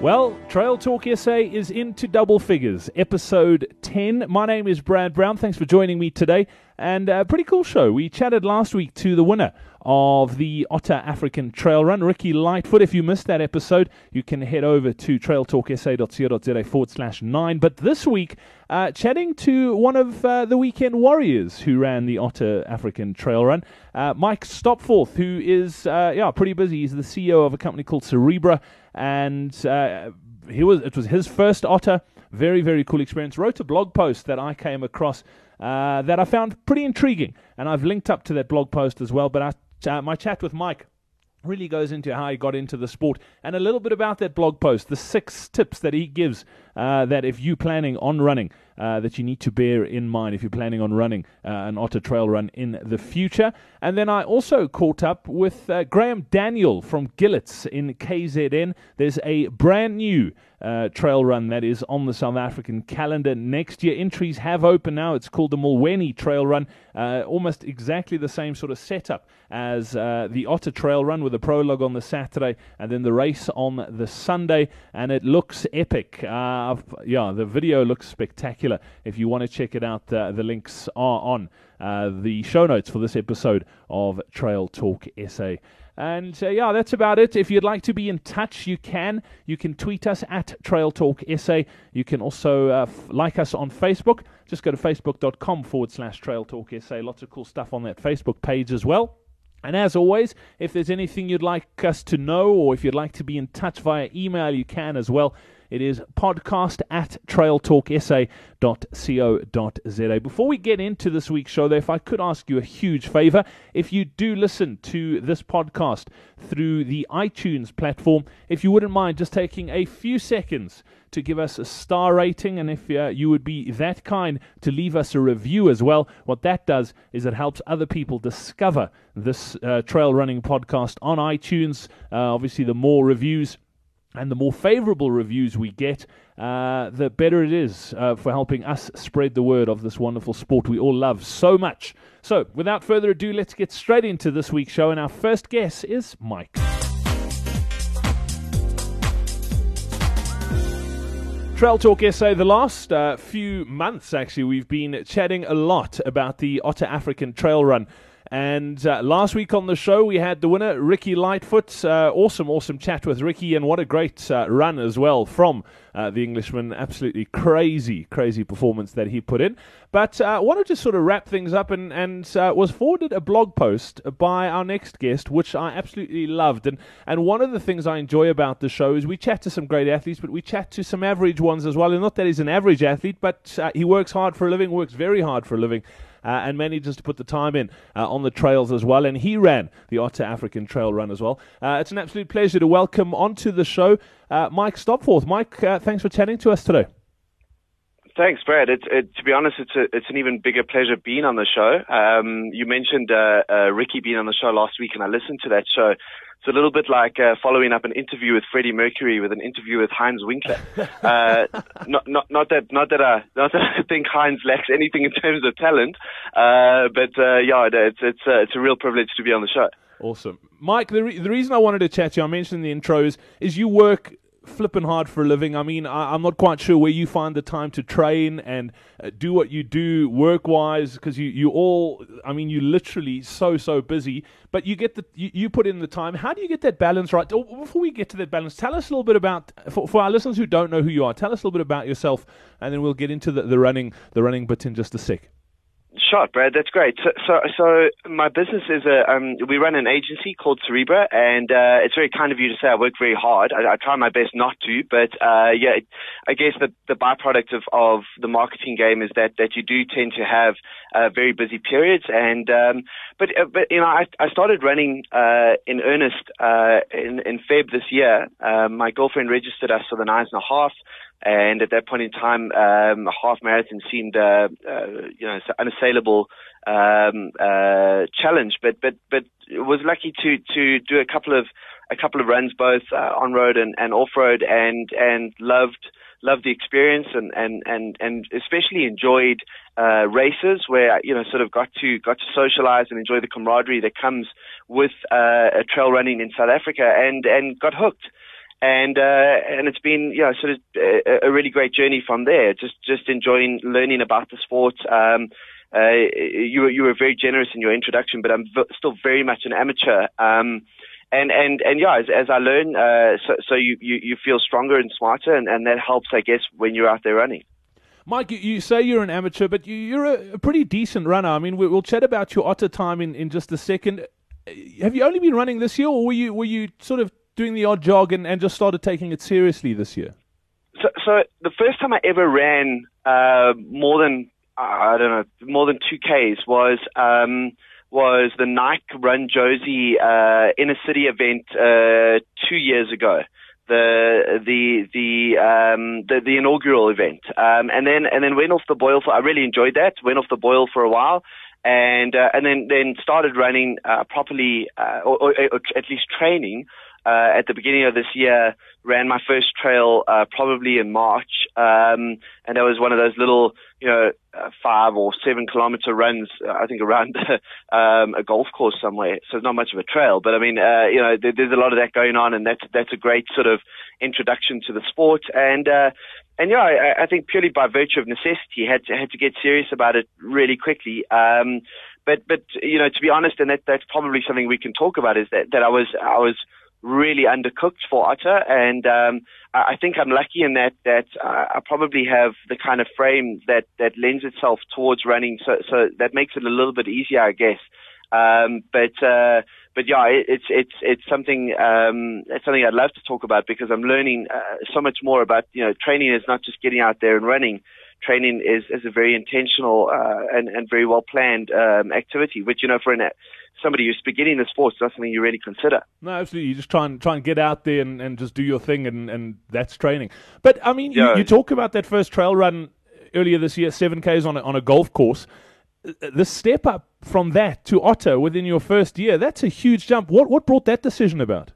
Well, Trail Talk SA is into double figures, episode 10. My name is Brad Brown. Thanks for joining me today. And a pretty cool show. We chatted last week to the winner of the Otter African Trail Run, Ricky Lightfoot. If you missed that episode, you can head over to trailtalksa.co.za forward slash nine. But this week, uh, chatting to one of uh, the weekend warriors who ran the Otter African Trail Run, uh, Mike Stopforth, who is uh, yeah pretty busy. He's the CEO of a company called Cerebra, and uh, he was it was his first Otter. Very very cool experience. Wrote a blog post that I came across uh, that I found pretty intriguing, and I've linked up to that blog post as well. But I, uh, my chat with Mike really goes into how he got into the sport and a little bit about that blog post, the six tips that he gives uh, that if you're planning on running, uh, that you need to bear in mind if you're planning on running uh, an Otter Trail run in the future. And then I also caught up with uh, Graham Daniel from Gillitts in KZN. There's a brand new uh, trail run that is on the South African calendar next year. Entries have opened now. It's called the Mulweni Trail Run. Uh, almost exactly the same sort of setup as uh, the Otter Trail Run with a prologue on the Saturday and then the race on the Sunday. And it looks epic. Uh, yeah, the video looks spectacular. If you want to check it out, uh, the links are on uh, the show notes for this episode of Trail Talk SA. And uh, yeah, that's about it. If you'd like to be in touch, you can. You can tweet us at Trail Talk SA. You can also uh, f- like us on Facebook. Just go to facebook.com forward slash Trail Talk SA. Lots of cool stuff on that Facebook page as well. And as always, if there's anything you'd like us to know or if you'd like to be in touch via email, you can as well. It is podcast at trailtalksa.co.za. Before we get into this week's show, though, if I could ask you a huge favor, if you do listen to this podcast through the iTunes platform, if you wouldn't mind just taking a few seconds to give us a star rating, and if uh, you would be that kind to leave us a review as well. What that does is it helps other people discover this uh, trail running podcast on iTunes. Uh, obviously, the more reviews and the more favorable reviews we get, uh, the better it is uh, for helping us spread the word of this wonderful sport we all love so much. So, without further ado, let's get straight into this week's show. And our first guest is Mike. Trail Talk SA, the last uh, few months actually, we've been chatting a lot about the Otter African Trail Run. And uh, last week on the show, we had the winner, Ricky Lightfoot. Uh, awesome, awesome chat with Ricky, and what a great uh, run as well from uh, the Englishman. Absolutely crazy, crazy performance that he put in. But I uh, wanted to sort of wrap things up and, and uh, was forwarded a blog post by our next guest, which I absolutely loved. And, and one of the things I enjoy about the show is we chat to some great athletes, but we chat to some average ones as well. And not that he's an average athlete, but he works hard for a living, works very hard for a living uh, and manages to put the time in uh, on the trails as well. And he ran the Otter African Trail Run as well. Uh, it's an absolute pleasure to welcome onto the show Mike Stopforth. Mike, thanks for chatting to us today. Thanks, Brad. It, to be honest, it's a, it's an even bigger pleasure being on the show. Um, you mentioned uh, uh, Ricky being on the show last week, and I listened to that show. It's a little bit like uh, following up an interview with Freddie Mercury with an interview with Heinz Winkler. Uh, not, not, not that, not that I, not that I think Heinz lacks anything in terms of talent, uh, but uh, yeah, it's it's uh, it's a real privilege to be on the show. Awesome, Mike. The re- the reason I wanted to chat to you, I mentioned in the intros, is you work flipping hard for a living. I mean, I, am not quite sure where you find the time to train and uh, do what you do work wise because you, you all, I mean, you literally so, so busy, but you get the, you, you, put in the time. How do you get that balance right? Before we get to that balance, tell us a little bit about, for, for our listeners who don't know who you are, tell us a little bit about yourself and then we'll get into the, the running, the running bit in just a sec. Sure, Brad. That's great. So, so, so my business is a, um, we run an agency called Cerebra, and uh, it's very kind of you to say I work very hard. I, I try my best not to, but uh, yeah, I guess the, the byproduct of, of the marketing game is that, that you do tend to have uh, very busy periods. And um, but uh, but you know, I, I started running uh, in earnest uh, in in Feb this year. My girlfriend registered us for the nines and a half. And at that point in time, um, a half marathon seemed, uh, uh, you know, unassailable um, uh, challenge. But but but was lucky to to do a couple of a couple of runs both uh, on road and, and off road, and and loved loved the experience and and and and especially enjoyed uh, races where you know sort of got to got to socialize and enjoy the camaraderie that comes with uh, trail running in South Africa, and and got hooked and uh, and it's been know sort of a, a, really great journey from there. Just just enjoying learning about the sport. Um, uh, you were you were very generous in your introduction, but I'm v- still very much an amateur. Um, and and and yeah, as, as I learn, uh, so, so you, you you feel stronger and smarter, and, and that helps, I guess, when you're out there running. Mike, you, say you're an amateur, but you, are a, a, pretty decent runner. I mean, we, will chat about your otter time in, in just a second. Have you only been running this year, or were you were you sort of doing the odd jog and, and just started taking it seriously this year? So, so the first time I ever ran uh, more than I don't know more than two Ks was. Um, was the Nike Run Jozi uh, inner city event uh, two years ago. The the the um, the, the inaugural event, um, and then and then went off the boil for. I really enjoyed that. Went off the boil for a while, and uh, and then then started running uh, properly, uh, or, or, or at least training uh, at the beginning of this year, ran my first trail uh, probably in March, um, and that was one of those little, you know, uh, five or seven kilometer runs. I think around um, a golf course somewhere. So it's not much of a trail, but I mean, uh, you know, there, there's a lot of that going on, and that's that's a great sort of introduction to the sport. And uh, and yeah, I, I think purely by virtue of necessity, had to, had to get serious about it really quickly. Um, but but you know, to be honest, and that that's probably something we can talk about is that that I was I was really undercooked for otter, and um, I think I'm lucky in that that uh, I probably have the kind of frame that that lends itself towards running, so so that makes it a little bit easier, I guess. Um, but uh, but yeah, it, it's it's it's something um, it's something I'd love to talk about because I'm learning uh, so much more about you know training is not just getting out there and running. Training is, is a very intentional uh, and, and very well planned um, activity, which you know for an somebody who's beginning the sport, that's something you really consider. No, absolutely. You just try and try and get out there and, and just do your thing, and, and that's training. But I mean, yeah. you, you talk about that first trail run earlier this year, seven k's on a, on a golf course. The step up from that to Otter within your first year, that's a huge jump. What what brought that decision about?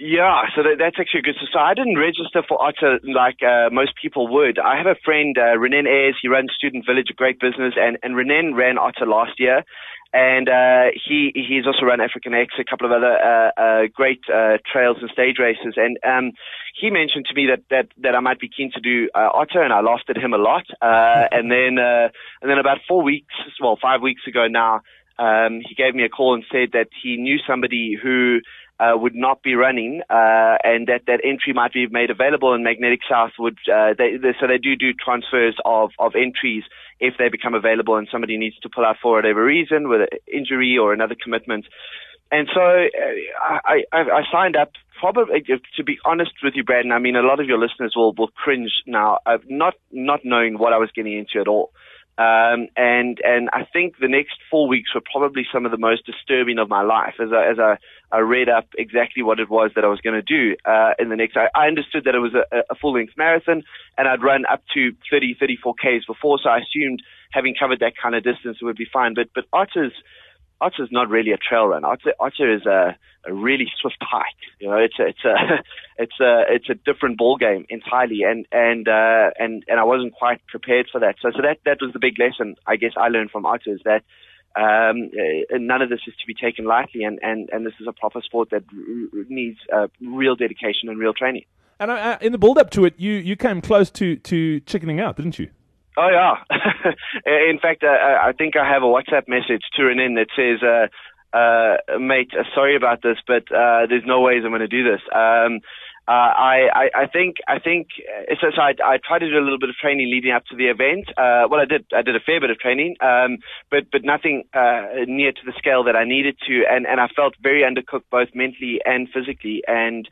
Yeah, so that, that's actually a good. So, I didn't register for Otter like uh, most people would. I have a friend, uh, Renan Ayres. He runs Student Village, a great business, and, and Renan ran Otter last year. And uh, he he's also run African X, a couple of other uh, uh, great uh, trails and stage races. And um, he mentioned to me that, that, that I might be keen to do uh, Otter, and I laughed at him a lot. Uh, and then uh, and then about four weeks, well, five weeks ago now, um, he gave me a call and said that he knew somebody who uh, would not be running, uh, and that that entry might be made available. And Magnetic South would, uh, they, they, so they do do transfers of of entries if they become available, and somebody needs to pull out for whatever reason, with an injury or another commitment. And so uh, I, I, I signed up. Probably, to be honest with you, Braden, I mean, a lot of your listeners will will cringe now, uh, not not knowing what I was getting into at all. Um, and and I think the next four weeks were probably some of the most disturbing of my life as I, as I, I read up exactly what it was that I was going to do uh, in the next. I, I understood that it was a, a full length marathon, and I'd run up to 30, 34 k's before, so I assumed having covered that kind of distance it would be fine. But but Otter's Otter is not really a trail run. Otter, Otter is a, a really swift hike. You know, it's a, it's a, it's a, it's a different ball game entirely. And, and, uh, and, and I wasn't quite prepared for that. So, so that, that was the big lesson I guess I learned from Otter is that, um, uh, none of this is to be taken lightly. And, and, and this is a proper sport that r- needs, uh, real dedication and real training. And uh, in the build up to it, you, you came close to, to chickening out, didn't you? Oh yeah. In fact, uh, I think I have a WhatsApp message to Renan that says, uh, uh, "Mate, uh, sorry about this, but uh, there's no ways I'm going to do this." Um, uh, I, I, I think I think uh, so, so I, I tried to do a little bit of training leading up to the event. Uh, well, I did I did a fair bit of training, um, but but nothing uh, near to the scale that I needed to, and and I felt very undercooked both mentally and physically, and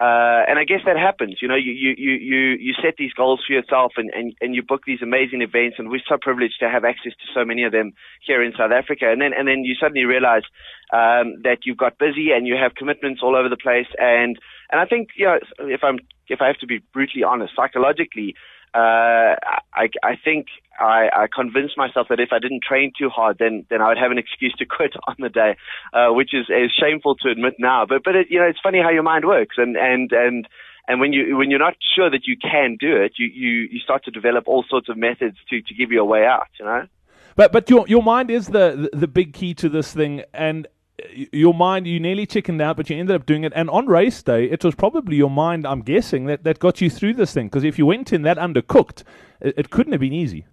uh, and I guess that happens. You know, you, you, you, you, set these goals for yourself and, and, and you book these amazing events and we're so privileged to have access to so many of them here in South Africa. And then, and then you suddenly realize, um, that you've got busy and you have commitments all over the place. And, and I think, you know, if I'm, if I have to be brutally honest, psychologically, uh, I, I think I, I convinced myself that if I didn't train too hard, then then I would have an excuse to quit on the day, uh, which is, is shameful to admit now. But but it, you know it's funny how your mind works, and and and and when you when you're not sure that you can do it, you you you start to develop all sorts of methods to to give you a way out. You know. But but your your mind is the the, the big key to this thing, and your mind, you nearly chickened out, but you ended up doing it. And on race day, it was probably your mind, I'm guessing, that, that got you through this thing. Because if you went in that undercooked, it, it couldn't have been easy.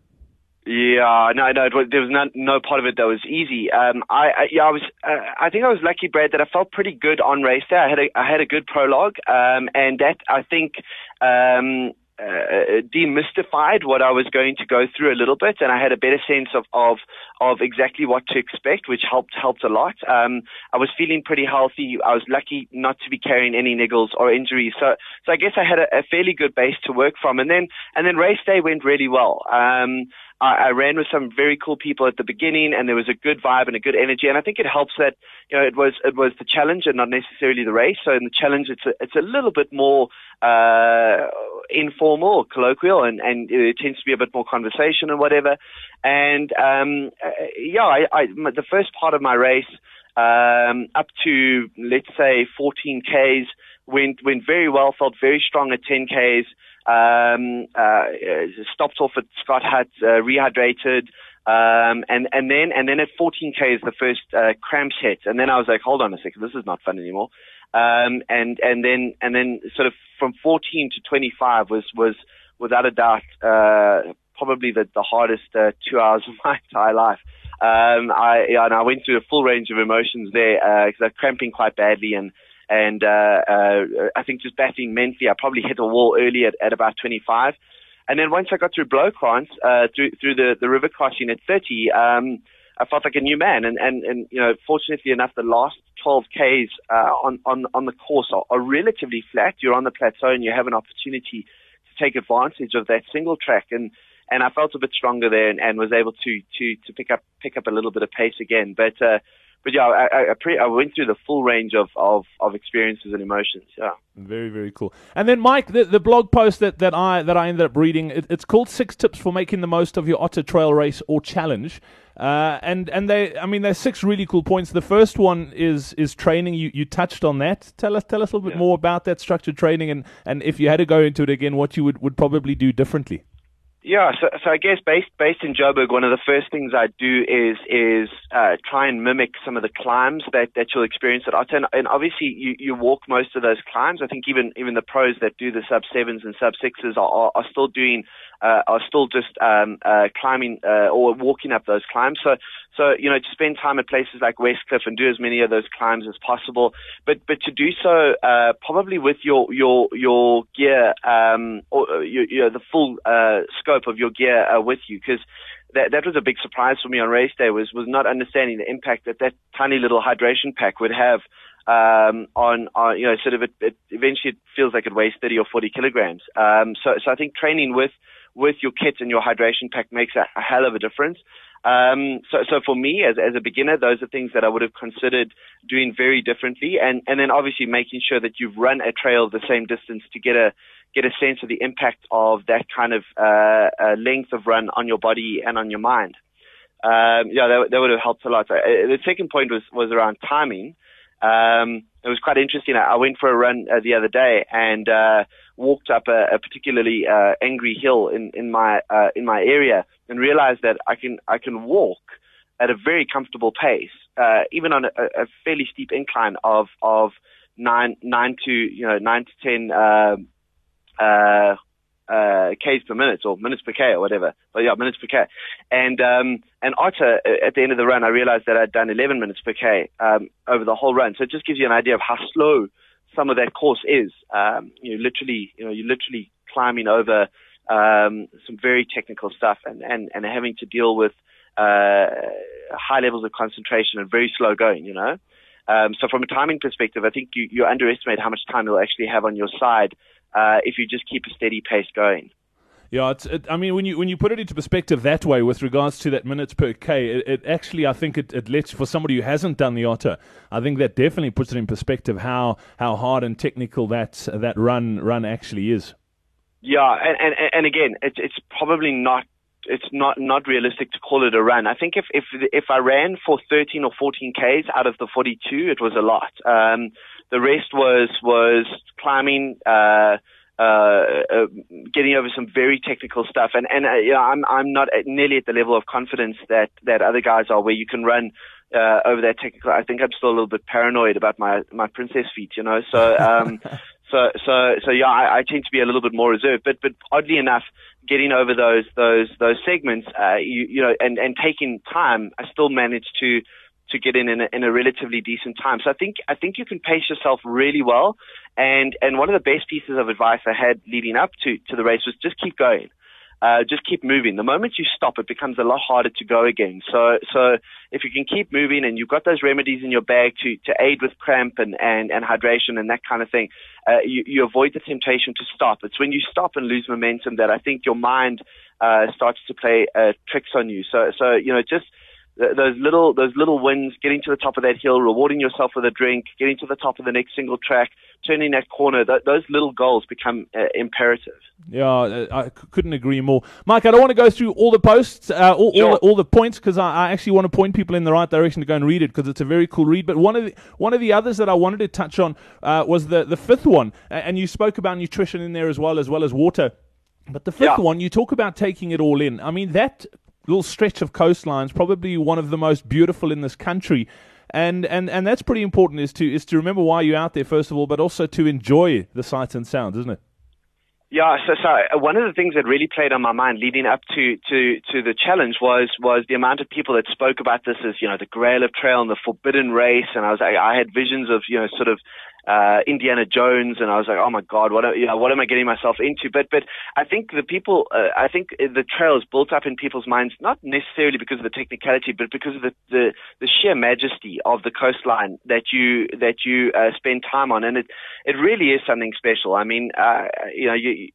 Yeah, no, no, was, there was no, no part of it that was easy. Um, I, I yeah, I was, uh, I think I was lucky, Brad, that I felt pretty good on race day. I had a, I had a good prologue, um, and that I think, um, uh, demystified what I was going to go through a little bit, and I had a better sense of of, of exactly what to expect, which helped helped a lot. Um, I was feeling pretty healthy. I was lucky not to be carrying any niggles or injuries, so so I guess I had a, a fairly good base to work from. And then and then race day went really well. Um, I, I ran with some very cool people at the beginning, and there was a good vibe and a good energy. And I think it helps that you know it was it was the challenge and not necessarily the race. So in the challenge, it's a, it's a little bit more uh, informal or colloquial, and and it tends to be a bit more conversation and whatever. And um, uh, yeah, I, I the first part of my race. Um, up to let's say 14 Ks went went very well. Felt very strong at 10 Ks. Um, uh, stopped off at Scott Hut, uh, rehydrated. Um, and, and then, and then at 14 Ks, the first, uh, cramps hit. And then I was like, hold on a second, this is not fun anymore. Um, and, and then, and then sort of from 14 to 25 was, was without a doubt, uh, probably the, the hardest, uh, two hours of my entire life. Um, I, and I went through a full range of emotions there, uh, cause I was cramping quite badly and, and uh, uh, I think just battling mentally, I probably hit a wall early at, at about 25. And then once I got through Bloukrans, uh, through, through the, the river crossing at 30, um, I felt like a new man. And, and, and, you know, fortunately enough, the last 12 Ks, uh, on, on, on the course are, are relatively flat. You're on the plateau and you have an opportunity to take advantage of that single track. And, and I felt a bit stronger there and, and was able to, to, to pick up, pick up a little bit of pace again. But, uh, but yeah, I, I, pre- I went through the full range of, of, of experiences and emotions. Yeah. Very, very cool. And then, Mike, the, the blog post that, that I that I ended up reading, it, it's called Six Tips for Making the Most of Your Otter Trail Race or Challenge. Uh, and and they, I mean, there's six really cool points. The first one is is training. You you touched on that. Tell us tell us a little bit yeah. more about that structured training, and, and if you had to go into it again, what you would, would probably do differently. Yeah, so, so I guess based based in Joburg, one of the first things I do is is uh, try and mimic some of the climbs that, that you'll experience at Otter. And, and obviously, you, you walk most of those climbs. I think even even the pros that do the sub sevens and sub sixes are, are, are still doing uh, are still just um, uh, climbing uh, or walking up those climbs. So, so you know, to spend time at places like Westcliff and do as many of those climbs as possible, but but to do so uh, probably with your your your gear um, or uh, your, your, the full uh, scope of your gear uh, with you, because that that was a big surprise for me on race day was was not understanding the impact that that tiny little hydration pack would have um, on, on, you know, sort of it, it eventually it feels like it weighs 30 or 40 kilograms. Um, so, so I think training with, with your kit and your hydration pack makes a, a hell of a difference. Um, so, so for me as, as a beginner, those are things that I would have considered doing very differently. And, and then obviously making sure that you've run a trail the same distance to get a, get a sense of the impact of that kind of, uh, uh, length of run on your body and on your mind. Um, yeah, that, that would have helped a lot. Uh, the second point was, was around timing. Um, it was quite interesting. I went for a run uh, the other day and uh, walked up a, a particularly uh, angry hill in in my uh, in my area and realized that I can I can walk at a very comfortable pace, uh, even on a, a fairly steep incline of of nine nine to you know nine to ten uh, uh, uh, k's per minute or minutes per k or whatever. But yeah, minutes per k. And um, and Otter uh, at the end of the run, I realized that I'd done 11 minutes per k um, over the whole run. So it just gives you an idea of how slow some of that course is. Um, you literally, you know, you're literally climbing over um, some very technical stuff and and and having to deal with uh, high levels of concentration and very slow going. You know. Um, so from a timing perspective, I think you, you underestimate how much time you'll actually have on your side uh, if you just keep a steady pace going. Yeah, it's, it, I mean, when you when you put it into perspective that way, with regards to that minutes per k, it, it actually, I think it, it lets for somebody who hasn't done the otter, I think that definitely puts it in perspective how how hard and technical that that run run actually is. Yeah, and and, and again, it's it's probably not it's not not realistic to call it a run. I think if if if I ran for 13 or 14 k's out of the 42, it was a lot. Um, the rest was was climbing, uh, uh, uh, getting over some very technical stuff, and and uh, you know, I'm I'm not nearly at the level of confidence that that other guys are, where you can run uh, over that technical. I think I'm still a little bit paranoid about my my princess feet, you know. So um, so so so yeah, I, I tend to be a little bit more reserved. But but oddly enough, getting over those those those segments, uh, you you know, and and taking time, I still managed to to get in in a, in a relatively decent time. So I think I think you can pace yourself really well. And and one of the best pieces of advice I had leading up to to the race was just keep going uh, just keep moving. The moment you stop, it becomes a lot harder to go again. So, so if you can keep moving and you've got those remedies in your bag to, to aid with cramp and, and, and hydration and that kind of thing, uh, you, you avoid the temptation to stop. It's when you stop and lose momentum that I think your mind, uh, starts to play, uh, tricks on you. So, so, you know, just, those little those little wins, getting to the top of that hill, rewarding yourself with a drink, getting to the top of the next single track, turning that corner, th- those little goals become uh, imperative. Yeah, uh, I couldn't agree more, Mike. I don't want to go through all the posts, uh, all, sure. all, the, all, the, points, because I, I, actually want to point people in the right direction to go and read it because it's a very cool read. But one of the one of the others that I wanted to touch on uh, was the the fifth one, and you spoke about nutrition in there as well as well as water. But the fifth yeah. one, you talk about taking it all in. I mean, that little stretch of coastlines, probably one of the most beautiful in this country. And, and, and that's pretty important is to is to remember why you're out there first of all, but also to enjoy the sights and sounds, isn't it? Yeah, so, so uh, one of the things that really played on my mind leading up to, to, to the challenge was, was the amount of people that spoke about this as, you know, the Grail of Trail and the forbidden race. And I was, I, I had visions of, you know, sort of uh, Indiana Jones, and I was like, oh my god, what you know, what am I getting myself into? But but I think the people, uh, I think the trail is built up in people's minds not necessarily because of the technicality, but because of the the, the sheer majesty of the coastline that you that you uh, spend time on, and it it really is something special. I mean, uh, you know, you,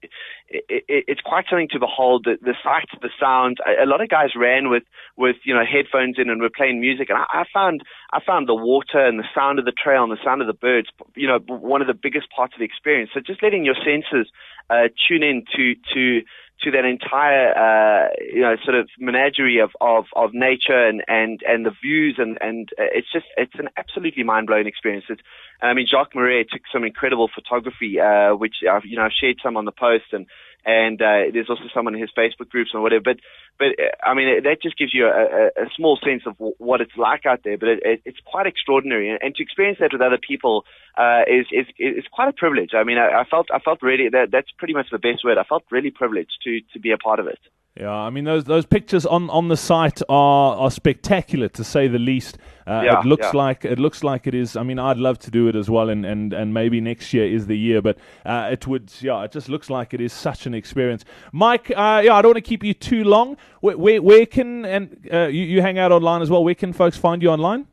it, it, it's quite something to behold. The, the sights, the sounds. A, a lot of guys ran with with you know headphones in and were playing music, and I, I found I found the water and the sound of the trail and the sound of the birds, you know, one of the biggest parts of the experience. So just letting your senses uh, tune in to to to that entire uh, you know sort of menagerie of, of, of nature and, and, and the views and, and uh, it's just it's an absolutely mind blowing experience. It's, I mean Jacques Marais took some incredible photography, uh, which I've, you know I've shared some on the post and and uh, there's also someone in his Facebook groups and whatever. But but uh, I mean that just gives you a, a, small sense of what it's like out there. But it, it, it's quite extraordinary, and, and to experience that with other people uh, is is is quite a privilege. I mean, I, I felt I felt really that that's pretty much the best word. I felt really privileged to to be a part of it. Yeah, I mean those those pictures on, on the site are, are spectacular to say the least. Uh, yeah, it looks yeah. like it looks like it is. I mean, I'd love to do it as well, and, and, and maybe next year is the year. But uh, it would, yeah, it just looks like it is such an experience. Mike, uh, yeah, I don't want to keep you too long. Where where, where can and uh, you, you hang out online as well? Where can folks find you online?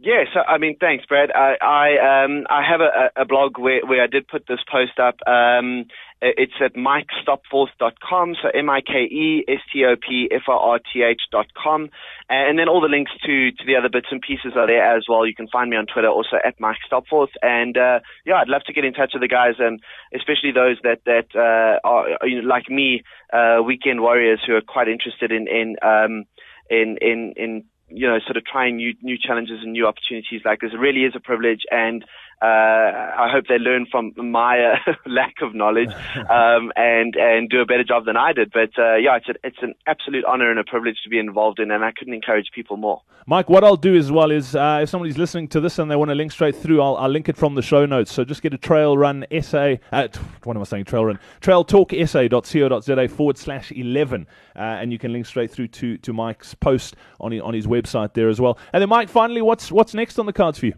Yeah, so I mean, thanks, Brad. I I, um, I have a, a blog where, where I did put this post up. Um, it's at mikestopforth.com, so M-I-K-E-S-T-O-P-F-O-R-T-H dot com. And then all the links to, to the other bits and pieces are there as well. You can find me on Twitter also at Mike Stopforth. And, uh, yeah, I'd love to get in touch with the guys and especially those that, that, uh, are, you know, like me, uh, weekend warriors who are quite interested in, in, um, in, in, in you know, sort of trying new new challenges and new opportunities like this. It really is a privilege, and uh, I hope they learn from my uh, lack of knowledge um, and and do a better job than I did. But uh, yeah, it's a, it's an absolute honor and a privilege to be involved in, and I couldn't encourage people more. Mike, what I'll do as well is uh, if somebody's listening to this and they want to link straight through, I'll, I'll link it from the show notes. So just get a trail run SA. Uh, what am I saying? Trail run. Trail talk SA.co.za forward slash eleven, uh, and you can link straight through to to Mike's post on on his website there as well. And then Mike, finally, what's what's next on the cards for you?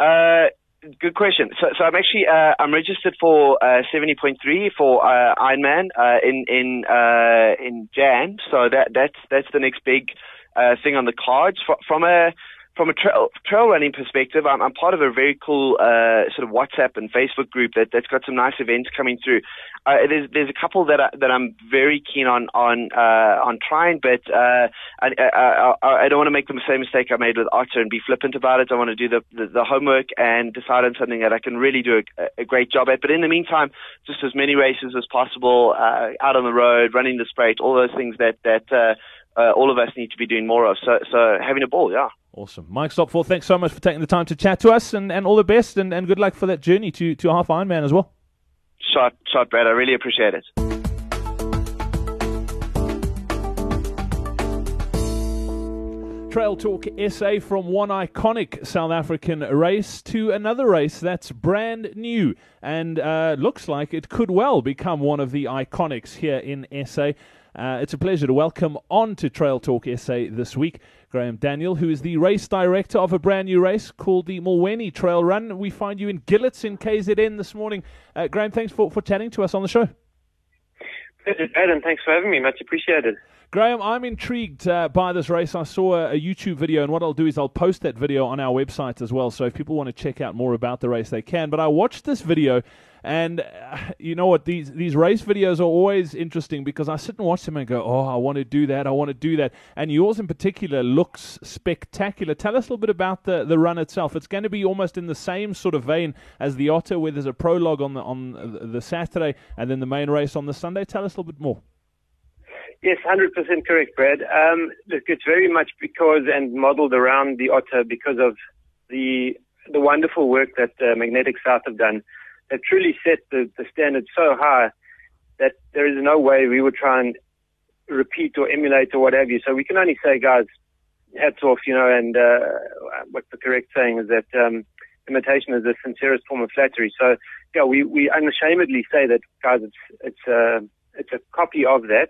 Uh, good question. So, so I'm actually uh, I'm registered for uh, 70.3 for uh, Ironman uh, in in uh, in Jan. So that that's that's the next big uh, thing on the cards. From a from a trail, trail running perspective, I'm, I'm part of a very cool uh, sort of WhatsApp and Facebook group that, that's got some nice events coming through. Uh, there's there's a couple that I, that I'm very keen on on uh, on trying, but uh, I, I, I, I don't want to make the same mistake I made with Otter and be flippant about it. I want to do the, the, the homework and decide on something that I can really do a, a great job at. But in the meantime, just as many races as possible, uh, out on the road, running the straight, all those things that that uh, uh, all of us need to be doing more of. So, so having a ball, yeah. Awesome. Mike Stopforth, thanks so much for taking the time to chat to us and, and all the best and, and good luck for that journey to, to half Ironman as well. Shot, shot, Brad. I really appreciate it. Trail Talk SA from one iconic South African race to another race that's brand new and uh, looks like it could well become one of the iconics here in SA. Uh, it's a pleasure to welcome on to Trail Talk SA this week Graham Daniel, who is the race director of a brand new race called the Mulweni Trail Run. We find you in Gillitts in KZN this morning. Uh, Graham, thanks for, for chatting to us on the show. Adam. Thanks for having me. Much appreciated. Graham, I'm intrigued uh, by this race. I saw a, a, YouTube video, and what I'll do is I'll post that video on our website as well. So if people want to check out more about the race, they can. But I watched this video, and uh, you know what? These these race videos are always interesting because I sit and watch them and go, "Oh, I want to do that. I want to do that." And yours in particular looks spectacular. Tell us a little bit about the, the run itself. It's going to be almost in the same sort of vein as the Otter, where there's a prologue on the on the Saturday and then the main race on the Sunday. Tell us a little bit more. Yes, 100% correct, Brad. Um, look, it's very much because and modeled around the otter because of the the wonderful work that uh, Magnetic South have done. They've truly set the, the standard so high that there is no way we would try and repeat or emulate or what have you. So we can only say, guys, hats off, you know, and uh, what the correct saying is that um, imitation is the sincerest form of flattery. So, yeah, we, we unashamedly say that, guys, it's, it's, uh, it's a copy of that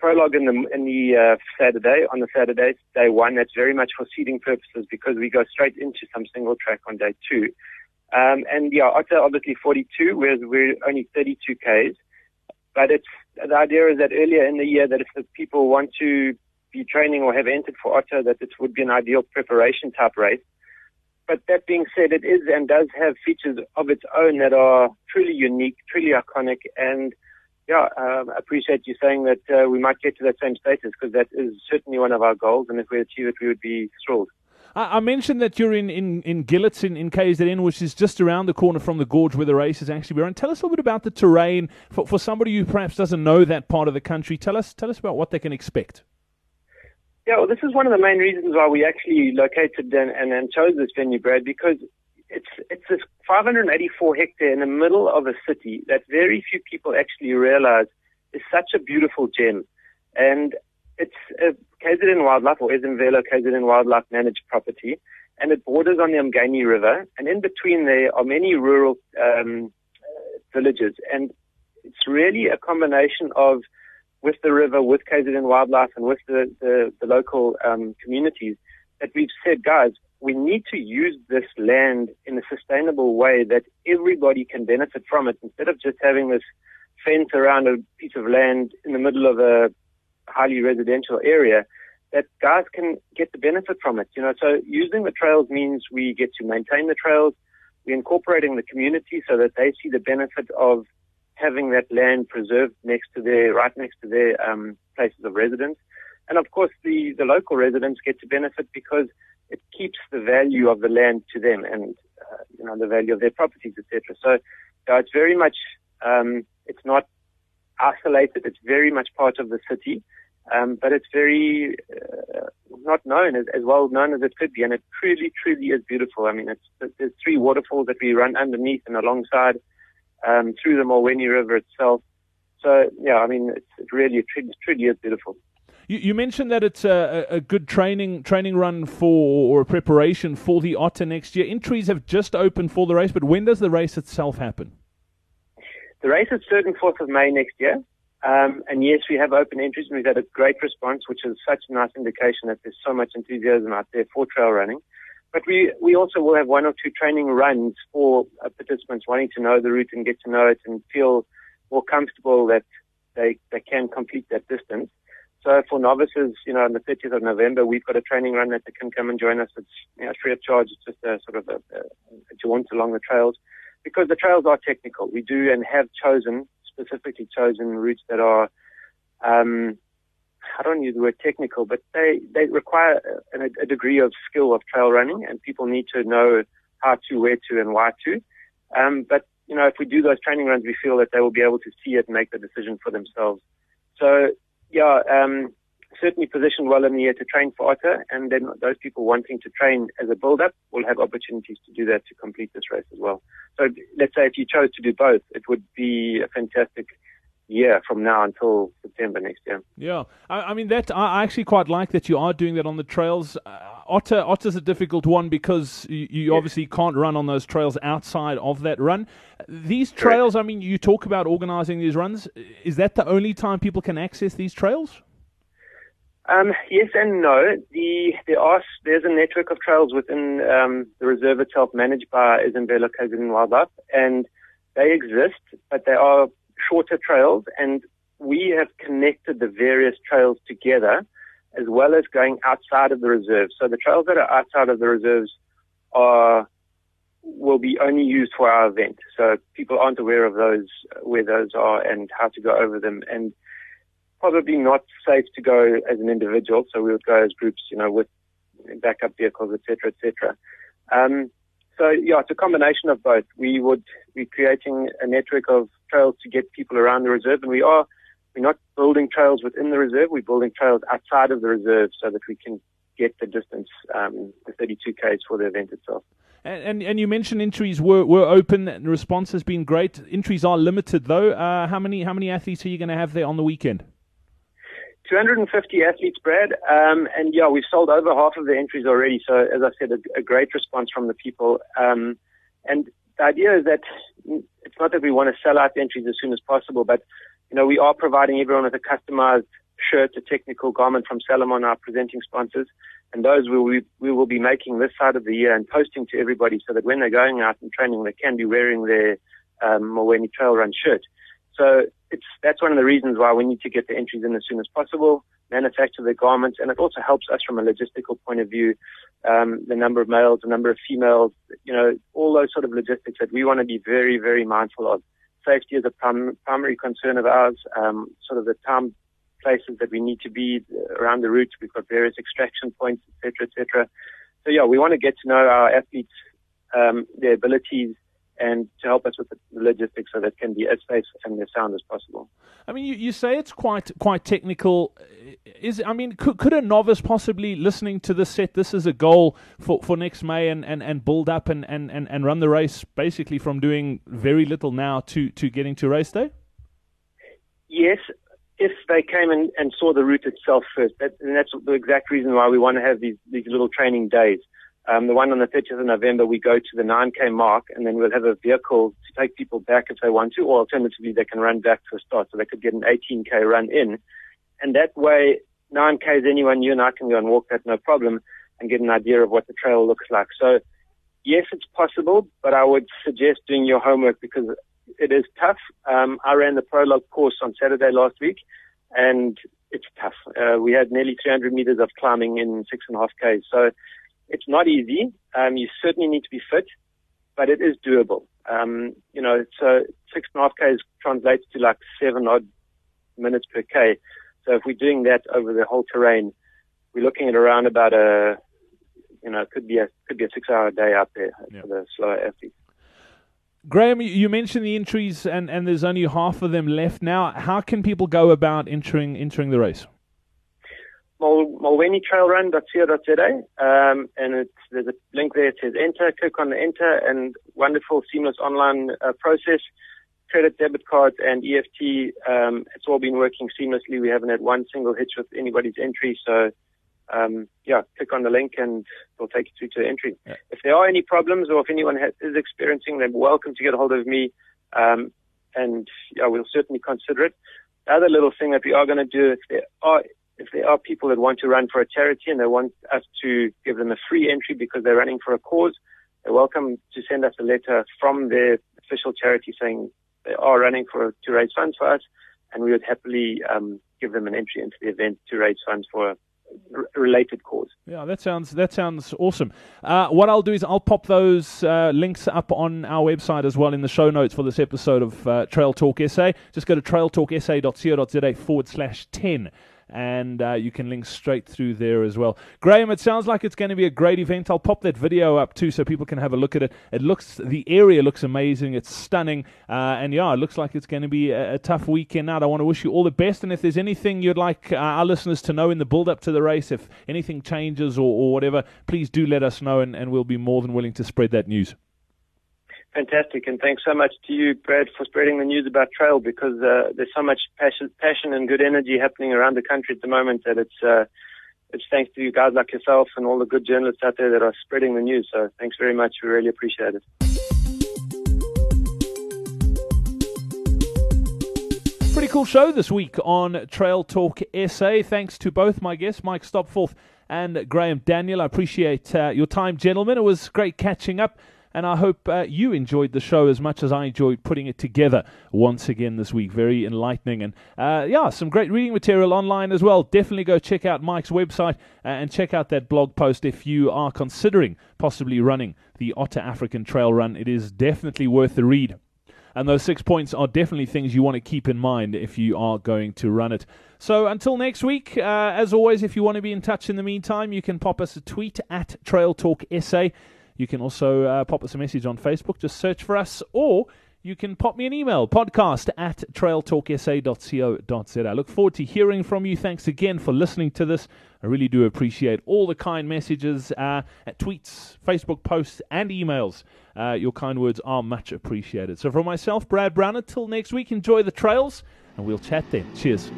prologue in the in the uh, Saturday on the Saturday day one. That's very much for seeding purposes because we go straight into some single track on day two. Um, and yeah, Otter obviously 42, whereas we're only 32 k's. But it's the idea is that earlier in the year that if the people want to be training or have entered for Otter, that it would be an ideal preparation type race. But that being said, it is and does have features of its own that are truly unique, truly iconic, and yeah, um, appreciate you saying that uh, we might get to that same status because that is certainly one of our goals, and if we achieve it, we would be thrilled. I mentioned that you're in, in, in Gillitts in, in KZN, which is just around the corner from the gorge where the race is actually run. Tell us a little bit about the terrain for, for somebody who perhaps doesn't know that part of the country. Tell us tell us about what they can expect. Yeah, well, this is one of the main reasons why we actually located and, and, and chose this venue, Brad, because it's it's this 584 hectare in the middle of a city that very few people actually realize is such a beautiful gem. And it's a KZN Wildlife or Ezemvelo KZN Wildlife managed property, and it borders on the Umgeni River. And in between there are many rural um, villages, and it's really a combination of with the river, with KZN Wildlife, and with the the, the local um, communities that we've said, guys, we need to use this land in a sustainable way that everybody can benefit from it instead of just having this fence around a piece of land in the middle of a highly residential area that guys can get the benefit from it. You know, so using the trails means we get to maintain the trails. We're incorporating the community so that they see the benefit of having that land preserved next to their, right next to their um, places of residence. And of course, the, the local residents get to benefit because it keeps the value of the land to them and uh, you know the value of their properties, etc. So, so it's very much um, it's not isolated. It's very much part of the city, um, but it's very uh, not known as, as well known as it could be, and it truly, truly is beautiful. I mean, it's there's three waterfalls that we run underneath and alongside um, through the Mulweni River itself. So yeah, I mean, it's, it really, it truly, truly is beautiful. You, you mentioned that it's a, a, good training training run for or a preparation for the Otter next year. Entries have just opened for the race, but when does the race itself happen? The race is 3rd and 4th of May next year. Um, and yes, we have open entries and we've had a great response, which is such a nice indication that there's so much enthusiasm out there for trail running. But we, we also will have one or two training runs for uh, participants wanting to know the route and get to know it and feel more comfortable that they, they can complete that distance. So for novices, you know, on the 30th of November, we've got a training run that they can come and join us. It's you know, free of charge. It's just a sort of a, a, a jaunt along the trails because the trails are technical. We do and have chosen, specifically chosen routes that are, um, I don't use the word technical, but they, they require a, a degree of skill of trail running and people need to know how to, where to and why to. Um, but, you know, if we do those training runs, we feel that they will be able to see it and make the decision for themselves. So yeah, um, certainly positioned well in the year to train for Otter, and then those people wanting to train as a build-up will have opportunities to do that to complete this race as well. So let's say if you chose to do both, it would be a fantastic year from now until September next year. Yeah, I, I mean that I actually quite like that you are doing that on the trails. Uh, Otter Otter's a difficult one because you, you yes. obviously can't run on those trails outside of that run. These trails, Correct. I mean, you talk about organising these runs. Is that the only time people can access these trails? Um, yes and no. The there are there's a network of trails within um, the reserve itself, managed by Ezemvelo KZN Wildlife, and they exist, but they are shorter trails, and we have connected the various trails together, as well as going outside of the reserve. So the trails that are outside of the reserves are will be only used for our event. So people aren't aware of those where those are and how to go over them and probably not safe to go as an individual, so we would go as groups, you know, with backup vehicles, etc., etc. Um, so yeah, it's a combination of both. We would be creating a network of trails to get people around the reserve, and we are we're not building trails within the reserve. We're building trails outside of the reserve so that we can get the distance, um, the 32 k's for the event itself. And, and, and you mentioned entries were, were open. The response has been great. Entries are limited though. Uh, how many how many athletes are you going to have there on the weekend? 250 athletes, Brad. Um, and yeah, we've sold over half of the entries already. So as I said, a, a great response from the people. Um, and the idea is that it's not that we want to sell out the entries as soon as possible, but you know, we are providing everyone with a customized shirt, a technical garment from Salomon, our presenting sponsors, and those we, we, we will be making this side of the year and posting to everybody so that when they're going out and training, they can be wearing their um, Mulwaney Trail Run shirt. So it's that's one of the reasons why we need to get the entries in as soon as possible, manufacture the garments, and it also helps us from a logistical point of view. Um, the number of males, the number of females, you know, all those sort of logistics that we want to be very, very mindful of. Safety is a prim- primary concern of ours. Um, sort of the time places that we need to be around the route. We've got various extraction points, etc., etc. So yeah, we want to get to know our athletes, um, their abilities, and to help us with the logistics so that can be as safe and as sound as possible. I mean, you, you say it's quite quite technical. Is I mean, could, could a novice possibly listening to this set this as a goal for, for next May and, and, and build up and, and, and, and run the race basically from doing very little now to, to getting to race day? Yes, if they came and, and saw the route itself first. That, and that's the exact reason why we want to have these, these little training days. Um, the one on the 30th of November, we go to the 9K mark and then we'll have a vehicle to take people back if they want to, or alternatively, they can run back to a start so they could get an 18K run in. And that way, 9K is anyone, you and I can go and walk that no problem and get an idea of what the trail looks like. So, yes, it's possible, but I would suggest doing your homework because it is tough. Um, I ran the prologue course on Saturday last week and it's tough. Uh, we had nearly 300 meters of climbing in six and a half Ks. So, it's not easy. Um, you certainly need to be fit, but it is doable. Um, you know, so six and a half Ks translates to like seven odd minutes per K. So if we're doing that over the whole terrain, we're looking at around about a, you know, it could be a, could be a six hour day out there yeah. for the slower athletes. Graham, you mentioned the entries, and, and there's only half of them left now. How can people go about entering entering the race? mulwaneytrailrun.co.za, um, and it's, there's a link there. It says enter. Click on the enter, and wonderful, seamless online uh, process. Credit, debit cards, and EFT. Um, it's all been working seamlessly. We haven't had one single hitch with anybody's entry. So, um, yeah, click on the link, and it'll take you through to the entry. Yeah. If there are any problems, or if anyone is experiencing, they're welcome to get a hold of me, um, and yeah, we'll certainly consider it. The other little thing that we are going to do, if there are if there are people that want to run for a charity and they want us to give them a free entry because they're running for a cause, they're welcome to send us a letter from their official charity saying they are running for to raise funds for us, and we would happily um, give them an entry into the event to raise funds for a related cause. Yeah, that sounds that sounds awesome. Uh, what I'll do is I'll pop those uh, links up on our website as well in the show notes for this episode of uh, Trail Talk SA. Just go to trailtalksa.co.za forward slash ten and uh, you can link straight through there as well. Graham, it sounds like it's going to be a great event. I'll pop that video up too so people can have a look at it. It looks, the area looks amazing. It's stunning, uh, and yeah, it looks like it's going to be a, a, tough weekend out. I want to wish you all the best, and if there's anything you'd like uh, our listeners to know in the build up to the race, if anything changes or, or whatever, please do let us know, and, and we'll be more than willing to spread that news. Fantastic, and thanks so much to you, Brad, for spreading the news about trail because uh, there's so much passion, passion and good energy happening around the country at the moment that it's uh, it's thanks to you guys like yourself and all the good journalists out there that are spreading the news. So thanks very much. We really appreciate it. Pretty cool show this week on Trail Talk SA. Thanks to both my guests, Mike Stopforth and Graham Daniel. I appreciate uh, your time, gentlemen. It was great catching up and I hope uh, you enjoyed the show as much as I enjoyed putting it together once again this week. Very enlightening, and uh, yeah, some great reading material online as well. Definitely go check out Mike's website uh, and check out that blog post if you are considering possibly running the Otter African Trail Run. It is definitely worth the read. And those six points are definitely things you want to keep in mind if you are going to run it. So until next week, uh, as always, if you want to be in touch in the meantime, you can pop us a tweet at Trail Talk SA. You can also uh, pop us a message on Facebook. Just search for us, or you can pop me an email, podcast at trailtalksa.co.za. I look forward to hearing from you. Thanks again for listening to this. I really do appreciate all the kind messages, uh, tweets, Facebook posts, and emails. Uh, your kind words are much appreciated. So, for myself, Brad Brown, until next week, enjoy the trails, and we'll chat then. Cheers.